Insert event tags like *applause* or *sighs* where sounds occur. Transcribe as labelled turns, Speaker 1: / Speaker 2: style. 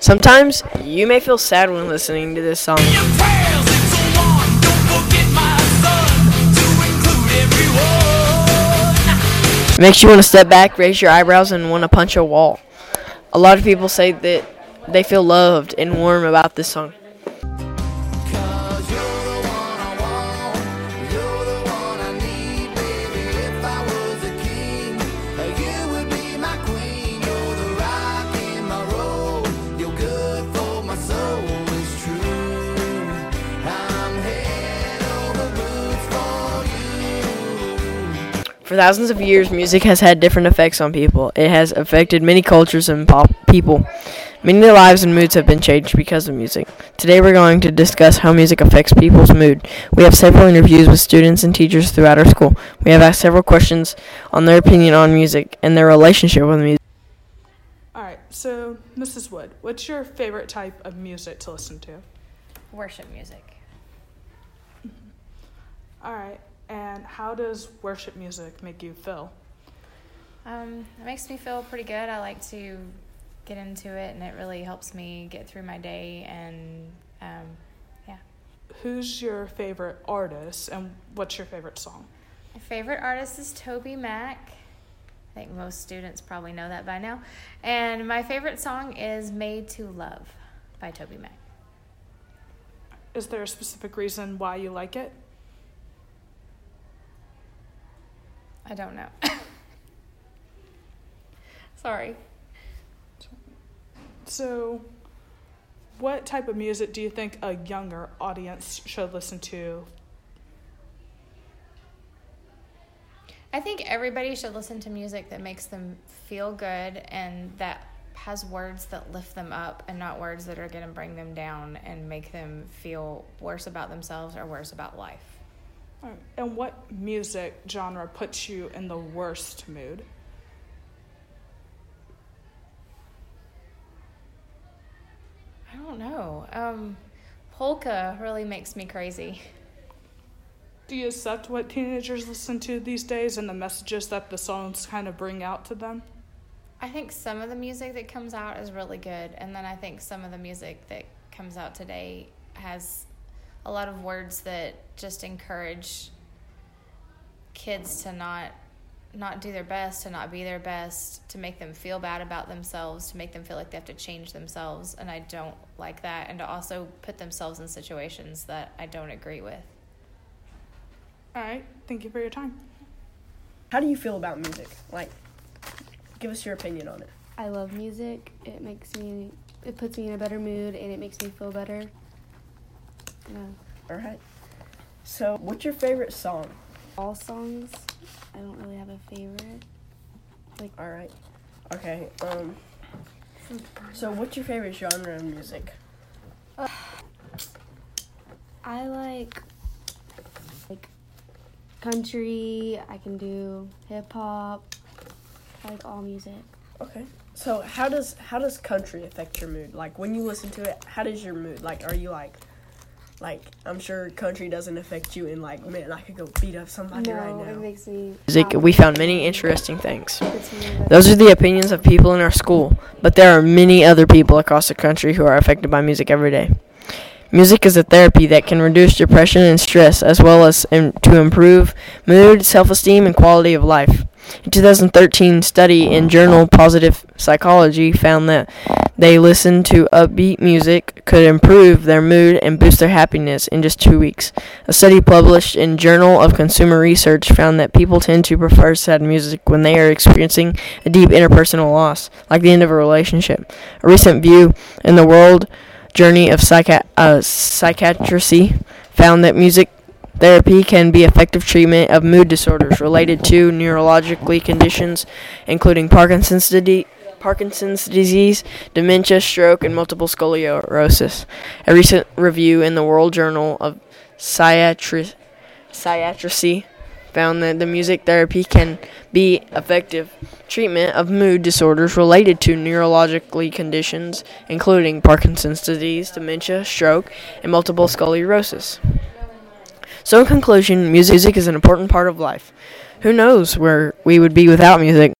Speaker 1: Sometimes you may feel sad when listening to this song. It makes you want to step back, raise your eyebrows, and want to punch a wall. A lot of people say that they feel loved and warm about this song. For thousands of years, music has had different effects on people. It has affected many cultures and pop- people. Many lives and moods have been changed because of music. Today, we're going to discuss how music affects people's mood. We have several interviews with students and teachers throughout our school. We have asked several questions on their opinion on music and their relationship with music.
Speaker 2: All right, so Mrs. Wood, what's your favorite type of music to listen to?
Speaker 3: Worship music. Mm-hmm.
Speaker 2: All right, and how does worship music make you feel?
Speaker 3: Um, it makes me feel pretty good. I like to get into it, and it really helps me get through my day. And um, yeah,
Speaker 2: Who's your favorite artist and what's your favorite song?
Speaker 3: my favorite artist is Toby Mac. I think most students probably know that by now. And my favorite song is "Made to Love" by Toby Mac.
Speaker 2: Is there a specific reason why you like it?
Speaker 3: I don't know. *laughs* Sorry.
Speaker 2: So, what type of music do you think a younger audience should listen to?
Speaker 3: I think everybody should listen to music that makes them feel good and that has words that lift them up and not words that are going to bring them down and make them feel worse about themselves or worse about life.
Speaker 2: Right, And what music genre puts you in the worst mood?
Speaker 3: I don't know. Um, polka really makes me crazy.
Speaker 2: Do you accept what teenagers listen to these days and the messages that the songs kind of bring out to them?
Speaker 3: I think some of the music that comes out is really good, and then I think some of the music that comes out today has a lot of words that just encourage kids to not not do their best, to not be their best, to make them feel bad about themselves, to make them feel like they have to change themselves, and I don't like that, and to also put themselves in situations that I don't agree with.
Speaker 2: All right, thank you for your time.
Speaker 1: How do you feel about music? Like, give us your opinion on it.
Speaker 4: I love music. It makes me, it puts me in a better mood and it makes me feel better. Yeah.
Speaker 1: All right. So, what's your favorite song?
Speaker 4: All songs, I don't really have a favorite. Like.
Speaker 1: All right. Okay. Um. So, what's your favorite genre of music? *sighs*
Speaker 4: I like, like, country. I can do hip hop. I like all music.
Speaker 1: Okay. So, how does how does country affect your mood? Like, when you listen to it, how does your mood? Like, are you like, like I'm sure country doesn't affect you in like, man, I could go beat up somebody right
Speaker 4: no,
Speaker 1: now.
Speaker 4: it makes me.
Speaker 1: music, we found many interesting things.
Speaker 4: Puts me in a better
Speaker 1: Those are the opinions of people in our school, but there are many other people across the country who are affected by music every day. Music is a therapy that can reduce depression and stress, as well as im- to improve mood, self-esteem, and quality of life. A 2013 study in journal Positive Psychology found that they listened to upbeat music could improve their mood and boost their happiness in just two weeks. A study published in Journal of Consumer Research found that people tend to prefer sad music when they are experiencing a deep interpersonal loss, like the end of a relationship. A recent view in the World Journey of Psychi- uh, Psychiatry found that music therapy can be effective treatment of mood disorders related to neurologically conditions, including Parkinson's disease. Parkinson's disease, dementia, stroke, and multiple sclerosis. A recent review in the World Journal of Psychiatry, found that the music therapy can be effective treatment of mood disorders related to neurologically conditions, including Parkinson's disease, dementia, stroke, and multiple sclerosis. So, in conclusion, music is an important part of life. Who knows where we would be without music?